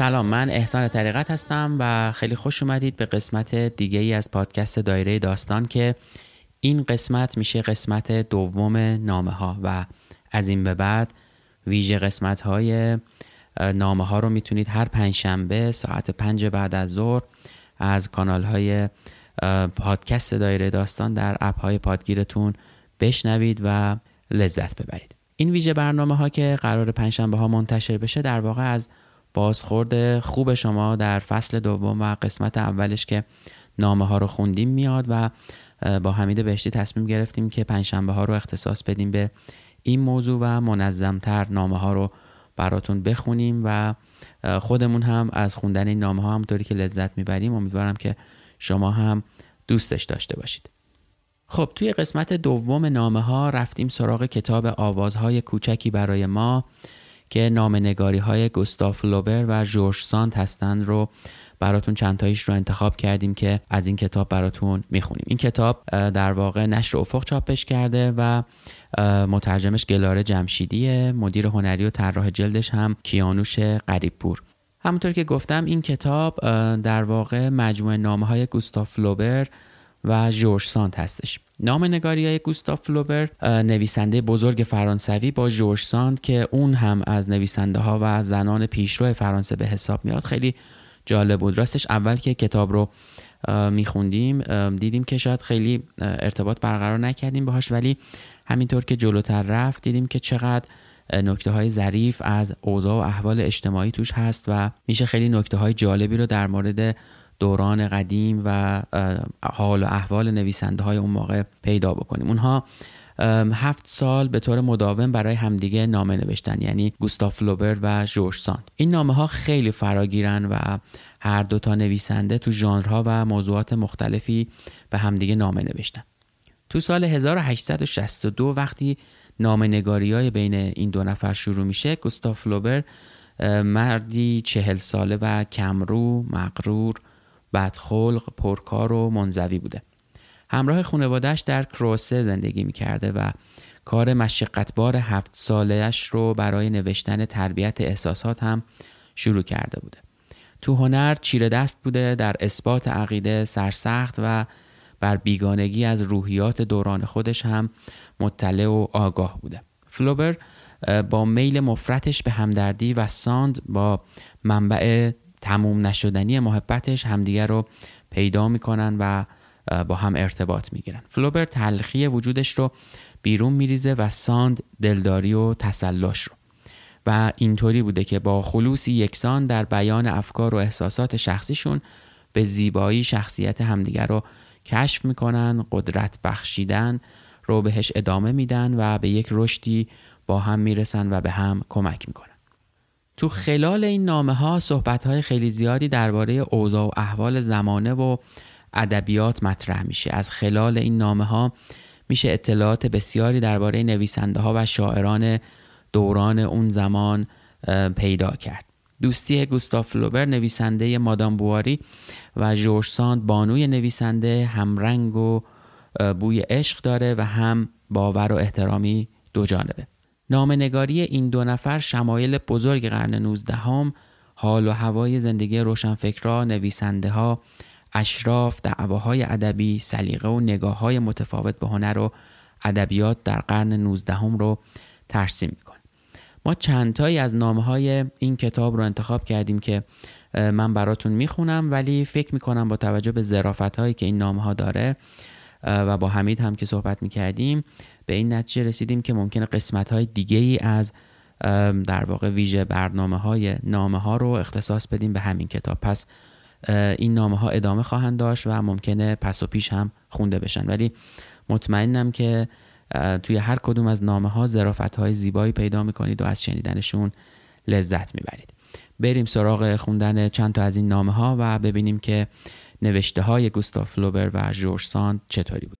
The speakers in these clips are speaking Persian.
سلام من احسان طریقت هستم و خیلی خوش اومدید به قسمت دیگه ای از پادکست دایره داستان که این قسمت میشه قسمت دوم نامه ها و از این به بعد ویژه قسمت های نامه ها رو می‌تونید هر پنجشنبه ساعت پنج بعد از ظهر از کانال های پادکست دایره داستان در اپ های پادگیرتون بشنوید و لذت ببرید. این ویژه برنامه ها که قرار پنجشنبه ها منتشر بشه در واقع از بازخورد خوب شما در فصل دوم و قسمت اولش که نامه ها رو خوندیم میاد و با حمید بهشتی تصمیم گرفتیم که پنجشنبه ها رو اختصاص بدیم به این موضوع و منظمتر نامه ها رو براتون بخونیم و خودمون هم از خوندن این نامه ها همونطوری که لذت می‌بریم امیدوارم که شما هم دوستش داشته باشید. خب توی قسمت دوم نامه ها رفتیم سراغ کتاب آوازهای کوچکی برای ما. که نامنگاری های گستاف لوبر و جورج سانت هستند رو براتون چند تاییش رو انتخاب کردیم که از این کتاب براتون می‌خونیم. این کتاب در واقع نشر افق چاپش کرده و مترجمش گلاره جمشیدیه مدیر هنری و طراح جلدش هم کیانوش قریبپور همونطور که گفتم این کتاب در واقع مجموعه نامه های گوستاف لوبر و جورج سانت هستش. نام نگاری های گوستاف فلوبر نویسنده بزرگ فرانسوی با جورج ساند که اون هم از نویسنده ها و زنان پیشرو فرانسه به حساب میاد. خیلی جالب بود. راستش اول که کتاب رو میخوندیم دیدیم که شاید خیلی ارتباط برقرار نکردیم باهاش ولی همینطور که جلوتر رفت دیدیم که چقدر نکته های ظریف از اوضاع و احوال اجتماعی توش هست و میشه خیلی نکته های جالبی رو در مورد دوران قدیم و حال و احوال نویسنده های اون موقع پیدا بکنیم. اونها هفت سال به طور مداوم برای همدیگه نامه نوشتن یعنی گوستاف لوبر و جورج ساند. این نامه ها خیلی فراگیرن و هر دو تا نویسنده تو ژانرها و موضوعات مختلفی به همدیگه نامه نوشتن. تو سال 1862 وقتی نامه نگاری های بین این دو نفر شروع میشه گوستاف لوبر مردی چهل ساله و کمرو مغرور بدخلق پرکار و منزوی بوده. همراه خانوادهش در کروسه زندگی می‌کرده و کار مشقتبار هفت سالش رو برای نوشتن تربیت احساسات هم شروع کرده بوده. تو هنر چیره دست بوده در اثبات عقیده سرسخت و بر بیگانگی از روحیات دوران خودش هم مطلع و آگاه بوده. فلوبر با میل مفرطش به همدردی و ساند با منبع تموم نشدنی محبتش همدیگر رو پیدا می‌کنن و با هم ارتباط می‌گیرن. فلوبر تلخی وجودش رو بیرون میریزه و ساند دلداری و تسلاش رو. و اینطوری بوده که با خلوصی یکسان در بیان افکار و احساسات شخصیشون به زیبایی شخصیت همدیگر رو کشف می‌کنن قدرت بخشیدن رو بهش ادامه میدن و به یک رشدی با هم می‌رسن و به هم کمک می‌کنن. تو خلال این نامه ها صحبت های خیلی زیادی درباره اوضاع و احوال زمانه و ادبیات مطرح میشه. از خلال این نامه ها میشه اطلاعات بسیاری درباره نویسنده ها و شاعران دوران اون زمان پیدا کرد. دوستی گوستاف لوبر نویسنده مادام بواری و جورج ساند بانوی نویسنده همرنگ و بوی عشق داره و هم باور و احترامی دو جانبه. نامنگاری این دو نفر شمایل بزرگ قرن 19 هم حال و هوای زندگی روشنفکرا، نویسنده ها، اشراف دعواهای ادبی سلیقه و نگاه های متفاوت به هنر و ادبیات در قرن 19 هم رو ترسیم می‌کنه ما چندتایی از نامه های این کتاب رو انتخاب کردیم که من براتون می‌خونم ولی فکر می‌کنم با توجه به زرافت هایی که این نامه ها داره و با حمید هم که صحبت می‌کردیم به این نتیجه رسیدیم که ممکنه قسمت های دیگه ای از در واقع ویژه برنامه های نامه ها رو اختصاص بدیم به همین کتاب. پس این نامه ها ادامه خواهند داشت و ممکنه پس و پیش هم خونده بشن. ولی مطمئنم که توی هر کدوم از نامه ها زرافت های زیبایی پیدا می‌کنید و از شنیدنشون لذت می‌برید. بریم سراغ خوندن چند تا از این نامه ها و ببینیم که نوشته های گوستاف فلوبر و جورج ساند چطوری بود.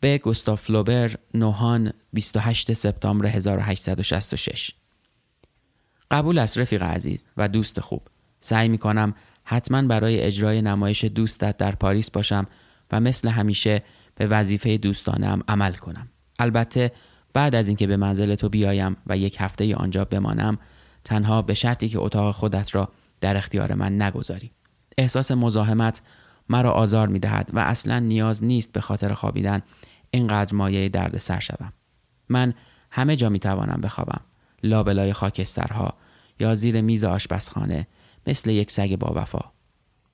به گوستاف فلوبر نوهان 28 سپتامبر 1866 قبول است رفیق عزیز و دوست خوب. سعی می کنم حتما برای اجرای نمایش دوستت در پاریس باشم و مثل همیشه به وظیفه دوستانم عمل کنم. البته بعد از اینکه به منزل تو بیایم و یک هفته آنجا بمانم تنها به شرطی که اتاق خودت را در اختیار من نگذاری. احساس مزاحمت مرا آزار می دهد و اصلا نیاز نیست به خاطر خوابیدن اینقدر مایه درد سر شوم. من همه جا می توانم بخوابم. لابلای خاکسترها یا زیر میز آشپزخانه مثل یک سگ با وفا.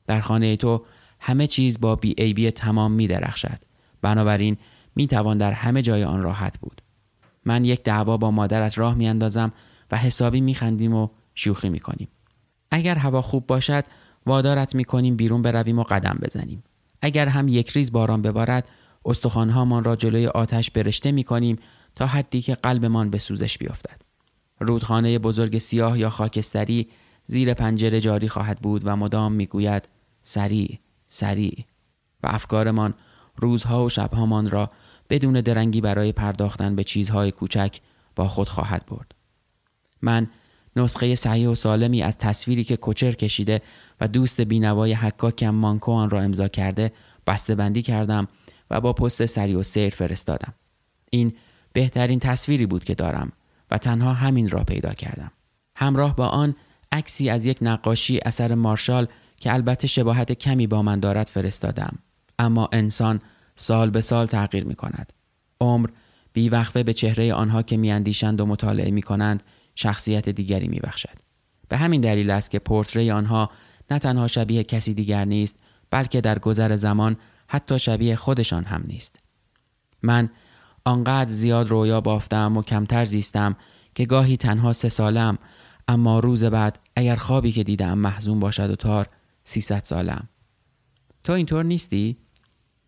در خانه تو همه چیز با بی ای بی تمام می درخشد. بنابراین می توان در همه جای آن راحت بود. من یک دعوا با مادرت راه می اندازم و حسابی می خندیم و شوخی می کنیم. اگر هوا خوب باشد وادارت می کنیم بیرون برویم و قدم بزنیم. اگر هم یک ریز باران ببارد استخوانهامان را جلوی آتش برشته می کنیم تا حدی که قلبمان به سوزش بیفتد. رودخانه بزرگ سیاه یا خاکستری زیر پنجره جاری خواهد بود و مدام می‌گوید سریع سریع و افکارمان روزها و شبهامان را بدون درنگی برای پرداختن به چیزهای کوچک با خود خواهد برد. من نسخه صحیح و سالمی از تصویری که کوچر کشیده و دوست بینوای حکاکم مانکو آن را امضا کرده بسته بندی کردم و با پست سری و سیر فرستادم. این بهترین تصویری بود که دارم و تنها همین را پیدا کردم. همراه با آن عکسی از یک نقاشی اثر مارشال که البته شباهت کمی با من دارد فرستادم. اما انسان سال به سال تغییر می کند. عمر بیوقفه به چهره آنها که میاندیشند و مطالعه می کنند شخصیت دیگری می بخشد. به همین دلیل است که پورتری آنها نه تنها شبیه کسی دیگر نیست بلکه در گذر زمان حتی شبیه خودشان هم نیست. من آنقدر زیاد رویا بافتم و کمتر زیستم که گاهی تنها سه سالم اما روز بعد اگر خوابی که دیدم محزون باشد و تار 300 سالم. تو اینطور نیستی؟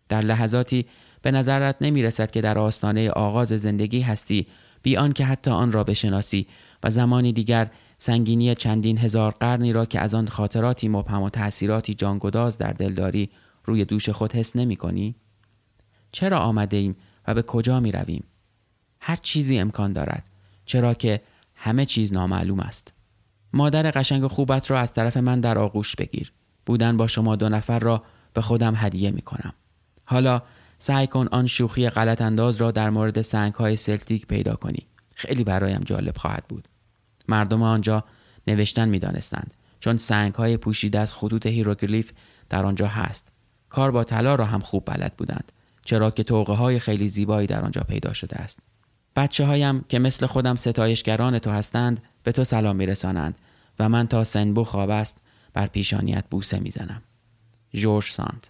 در لحظاتی به نظرت نمی رسد که در آستانه آغاز زندگی هستی بی که حتی آن را بشناسی و زمانی دیگر سنگینی چندین هزار قرنی را که از آن خاطراتی مبهم و تأثیراتی جانگداز در دلداری روی دوش خود حس نمی کنی؟ چرا آمده ایم و به کجا می رویم؟ هر چیزی امکان دارد چرا که همه چیز نامعلوم است. مادر قشنگ خوبت را از طرف من در آغوش بگیر. بودن با شما دو نفر را به خودم هدیه می کنم حالا سعی کن آن شوخی غلط انداز را در مورد سنگ های سلتیک پیدا کنی. خیلی برایم جالب خواهد بود. مردم آنجا نوشتن می‌دانستند چون سنگ های پوشیده از خطوط هیروگلیف در آنجا هست. کار با طلا را هم خوب بلد بودند چرا که طوقه های خیلی زیبایی در آنجا پیدا شده است. بچه هایم که مثل خودم ستایشگران تو هستند به تو سلام میرسانند و من تا سنبو خواب است بر پیشانیت بوسه می‌زنم. جورج ساند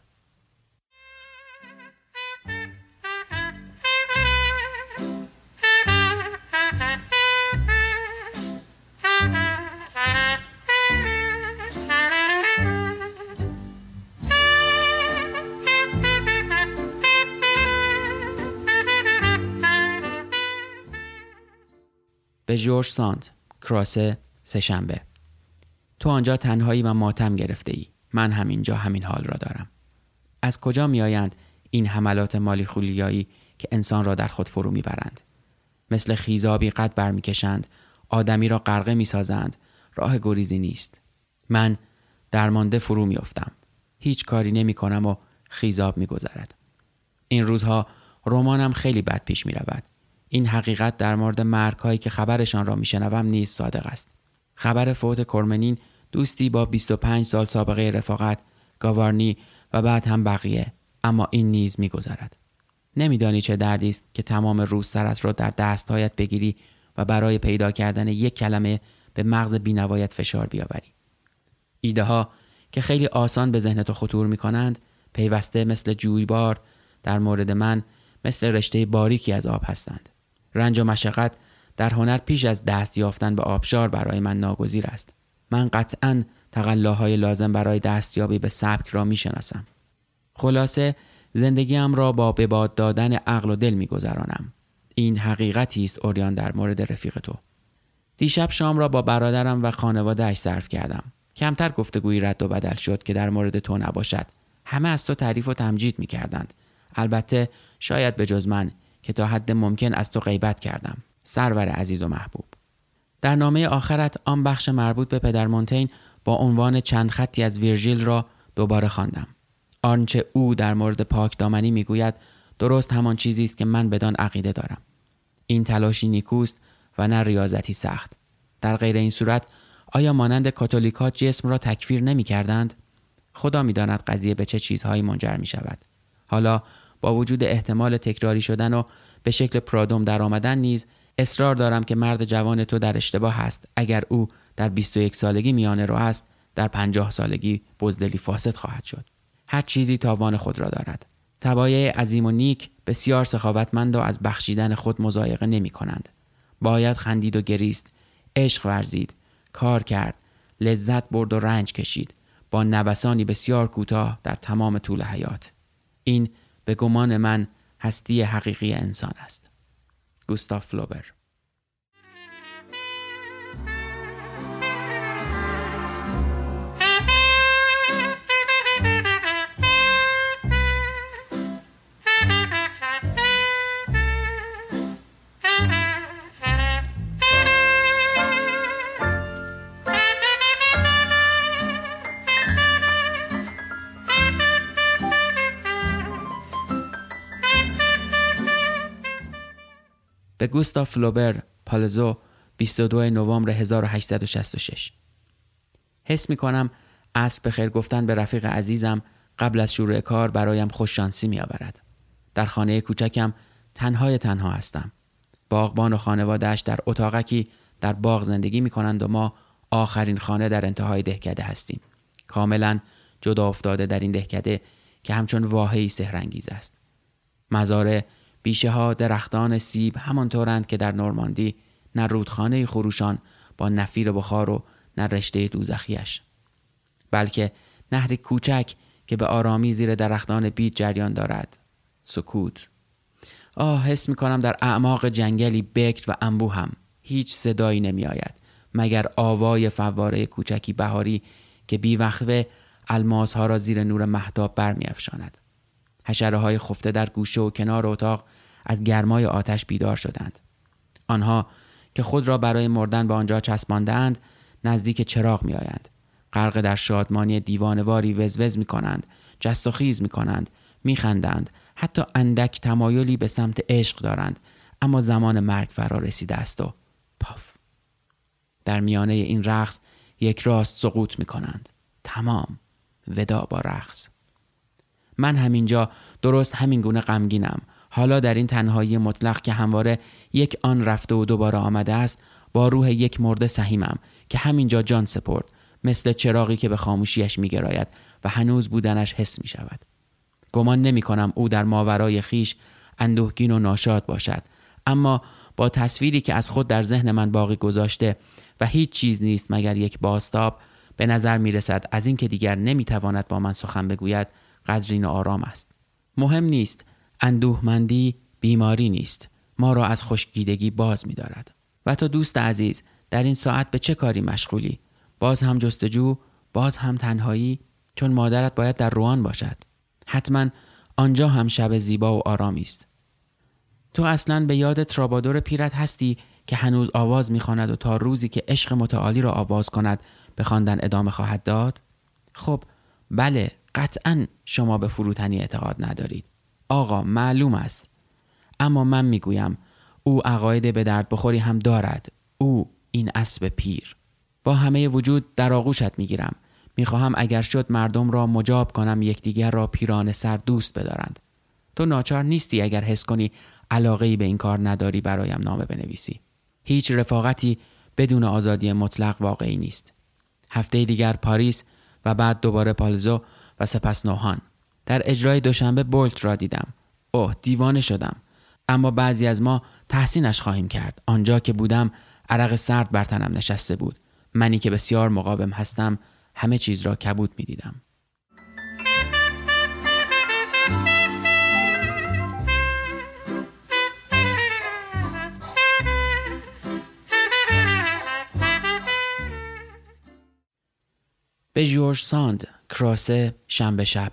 به جورج ساند کراسه سهشنبه تو آنجا تنهایی و ماتم گرفته ای من همینجا همین حال را دارم. از کجا میآیند این حملات مالی خولیایی که انسان را در خود فرو می‌برند؟ مثل خیزابی قد برمیکشند آدمی را غرقه می‌سازند راه گریزی نیست. من درمانده فرو میافتم. هیچ کاری نمی کنم و خیزاب میگذرد. این روزها رمانم خیلی بد پیش می رود. این حقیقت در مورد مرگهایی که خبرشان را میشنوم نیز صادق است. خبر فوت کرمنین دوستی با 25 سال سابقه رفاقت گاوارنی و بعد هم بقیه. اما این نیز میگذرد. نمیدانی چه دردی است که تمام روز سرت را در دستهایت بگیری و برای پیدا کردن یک کلمه به مغز بینوایت فشار بیاوری. ایده ها که خیلی آسان به ذهن تو خطور می کنند پیوسته مثل جویبار در مورد من مثل رشته باریکی از آب هستند. رنج و مشقت در هنر پیش از دست یافتن به آبشار برای من ناگزیر است. من قطعا تقلاهای لازم برای دستیابی به سبک را می‌شناسم. خلاصه زندگیم را با بباد دادن عقل و دل میگذرانم. این حقیقتی است اوریان در مورد رفیق تو. دیشب شام را با برادرم و خانوادهاش صرف کردم. کمتر گفتگویی رد و بدل شد که در مورد تو نباشد. همه از تو تعریف و تمجید می‌کردند. البته شاید به جز من که تا حد ممکن از تو غیبت کردم. سرور عزیز و محبوب. در نامه آخرت آن بخش مربوط به پدر مونتین با عنوان چند خطی از ویرژیل را دوباره خواندم. آنچه او در مورد پاک دامنی می‌گوید درست همان چیزی است که من بدان عقیده دارم. این تلاشی نیکوست و نه ریاضتی سخت. در غیر این صورت آیا مانند کاتولیکات جسم را تکفیر نمی کردند؟ خدا می‌داند قضیه به چه چیزهایی منجر می شود. حالا با وجود احتمال تکراری شدن و به شکل پرادوم در آمدن نیز اصرار دارم که مرد جوان تو در اشتباه است اگر او در 21 سالگی میانه رو است در 50 سالگی بزدلی فاسد خواهد شد. هر چیزی تاوان خود را دارد. تبایع عظیم و نیک بسیار سخاوتمند و از بخشیدن خود مزایقه نمی کنند. باید خندید و گریست عشق ورزید کار کرد لذت برد و رنج کشید. با نوسانی بسیار کوتاه در تمام طول حیات. این به گمان من هستی حقیقی انسان است. گوستاف فلوبر گوستاف فلوبر پالزو 22 نوامبر 1866 حس می کنم اسب به خیر گفتن به رفیق عزیزم قبل از شروع کار برایم خوششانسی می آورد. در خانه کوچکم تنهای تنها هستم. باغبان و خانوادهش در اتاقکی در باغ زندگی می کنند و ما آخرین خانه در انتهای دهکده هستیم. کاملا جدا افتاده در این دهکده که همچون واهی سهرنگیز است. مزاره بیشه ها درختان سیب همانطورند که در نورماندی نه رودخانه خروشان با نفیر بخار و نه رشته دوزخیش. بلکه نهر کوچک که به آرامی زیر درختان بید جریان دارد. سکوت. آه حس می کنم در اعماق جنگلی بکر و انبو هم. هیچ صدایی نمی آید مگر آوای فواره کوچکی بهاری که بیوقفه الماس ها را زیر نور محتاب برمی افشاند. حشره های خفته در گوشه و کنار اتاق از گرمای آتش بیدار شدند. آنها که خود را برای مردن به آنجا چسباندند نزدیک چراغ می آیند. غرق در شادمانی دیوانواری وزوز می کنند. جست و خیز می کنند. می خندند. حتی اندک تمایلی به سمت عشق دارند. اما زمان مرگ فرا رسیده است و پاف. در میانه این رقص یک راست سقوط می کنند تمام ودا با رقص من همینجا درست همین گونه غمگینم حالا در این تنهایی مطلق که همواره یک آن رفته و دوباره آمده است با روح یک مرده سهیمم که همینجا جان سپرد مثل چراغی که به خاموشیش میگراید و هنوز بودنش حس می شود. گمان نمی کنم او در ماورای خیش اندوهگین و ناشاد باشد اما با تصویری که از خود در ذهن من باقی گذاشته و هیچ چیز نیست مگر یک باستاب به نظر می رسد از اینکه دیگر نمی تواند با من سخن بگوید قدرین آرام است مهم نیست اندوهمندی بیماری نیست. ما را از خشکیدگی باز می دارد و تو دوست عزیز در این ساعت به چه کاری مشغولی؟ باز هم جستجو باز هم تنهایی چون مادرت باید در روان باشد. حتما آنجا هم شب زیبا و آرامی است. تو اصلا به یاد ترابادور پیرت هستی که هنوز آواز می‌خواند و تا روزی که عشق متعالی را آواز کند به خواندن ادامه خواهد داد؟ خب بله قطعا شما به فروتنی اعتقاد ندارید. آقا معلوم است. اما من می‌گویم او عقاید به درد بخوری هم دارد. او این اسب پیر. با همه وجود در آغوشت می‌گیرم. می‌خواهم اگر شد مردم را مجاب کنم یکدیگر را پیران سر دوست بدارند. تو ناچار نیستی اگر حس کنی علاقه به این کار نداری برایم نامه بنویسی. هیچ رفاقتی بدون آزادی مطلق واقعی نیست. هفته دیگر پاریس و بعد دوباره پالزو و سپس نوهان. در اجرای دوشنبه بولت را دیدم. اوه دیوانه شدم. اما بعضی از ما تحسینش خواهیم کرد. آنجا که بودم عرق سرد بر تنم نشسته بود. منی که بسیار مقاوم هستم همه چیز را کبود می دیدم. به جورج ساند کراسه شنبه شب.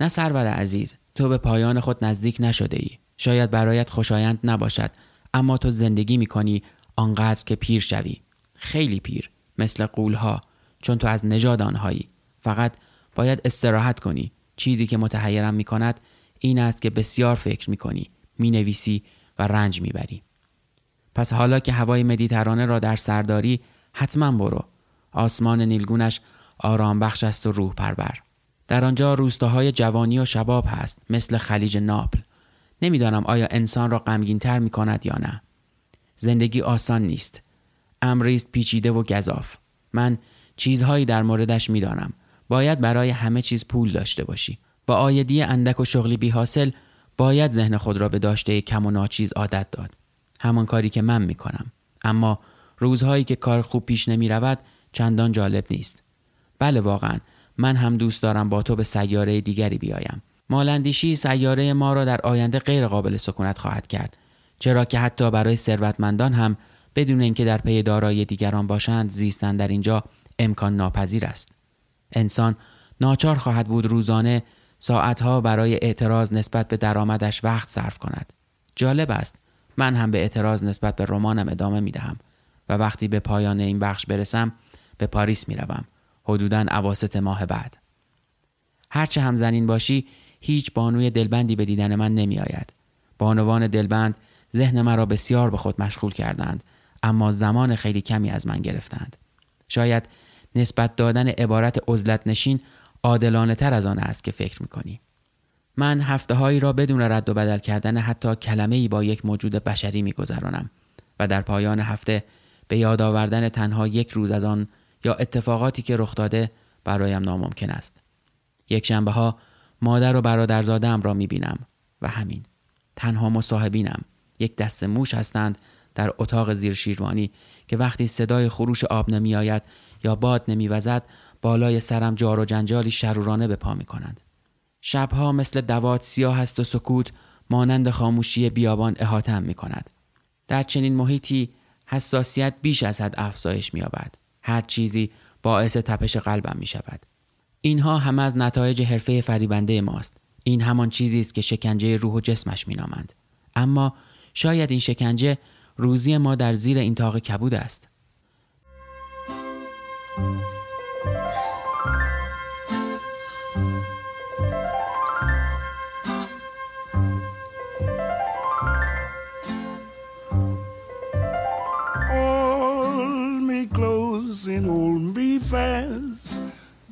نه سرور عزیز تو به پایان خود نزدیک نشده ای شاید برایت خوشایند نباشد اما تو زندگی می کنی آنقدر که پیر شوی. خیلی پیر مثل قولها چون تو از نژاد آنهایی. فقط باید استراحت کنی. چیزی که متحیرم می کند این است که بسیار فکر می کنی می نویسی و رنج می بری. پس حالا که هوای مدیترانه را در سرداری حتما برو. آسمان نیلگونش آرام بخش است و روح پرور در آنجا روستاهای جوانی و شباب هست مثل خلیج ناپل. نمی‌دانم آیا انسان را غمگین تر می کند یا نه. زندگی آسان نیست. امریست پیچیده و گذاف من چیزهایی در موردش می‌دانم. باید برای همه چیز پول داشته باشی. با آیدی اندک و شغلی بی حاصل باید ذهن خود را به داشته کم و ناچیز عادت داد. همان کاری که من می کنم اما روزهایی که کار خوب پیش نمی رود چندان جالب نیست. بله واقعا. من هم دوست دارم با تو به سیاره دیگری بیایم. مالندیشی سیاره ما را در آینده غیر قابل سکونت خواهد کرد. چرا که حتی برای ثروتمندان هم بدون اینکه در پی دارایی دیگران باشند زیستن در اینجا امکان ناپذیر است. انسان ناچار خواهد بود روزانه ساعتها برای اعتراض نسبت به درآمدش وقت صرف کند. جالب است. من هم به اعتراض نسبت به رمانم ادامه می دهم و وقتی به پایان این بخش برسم به پاریس می روم حدودا عواست ماه بعد. هرچه هم زنین باشی هیچ بانوی دلبندی به دیدن من نمی آید بانوان دلبند ذهن مرا بسیار به خود مشغول کردند اما زمان خیلی کمی از من گرفتند. شاید نسبت دادن عبارت عزلت نشین عادلانه تر از آن است که فکر می‌کنی. من هفته هایی را بدون رد و بدل کردن حتی کلمه ای با یک موجود بشری میگذرانم و در پایان هفته به یاد آوردن تنها یک روز از آن یا اتفاقاتی که رخ داده برایم ناممکن است یک شنبه ها مادر و برادرزادم را می‌بینم و همین تنها مصاحبینم یک دست موش هستند در اتاق زیر شیروانی که وقتی صدای خروش آب نمی آید یا باد نمی وزد بالای سرم جار و جنجالی شرورانه به پا می کنند. شبها مثل دوات سیاه است و سکوت مانند خاموشی بیابان احاتم می کند. در چنین محیطی حساسیت بیش از حد افزایش می آبد. هر چیزی باعث تپش قلبم می شود. اینها هم از نتایج حرفه فریبنده ماست. این همان چیزی است که شکنجه روح و جسمش می نامند. اما شاید این شکنجه روزی ما در زیر این تاق کبود است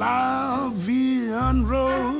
La en Rose.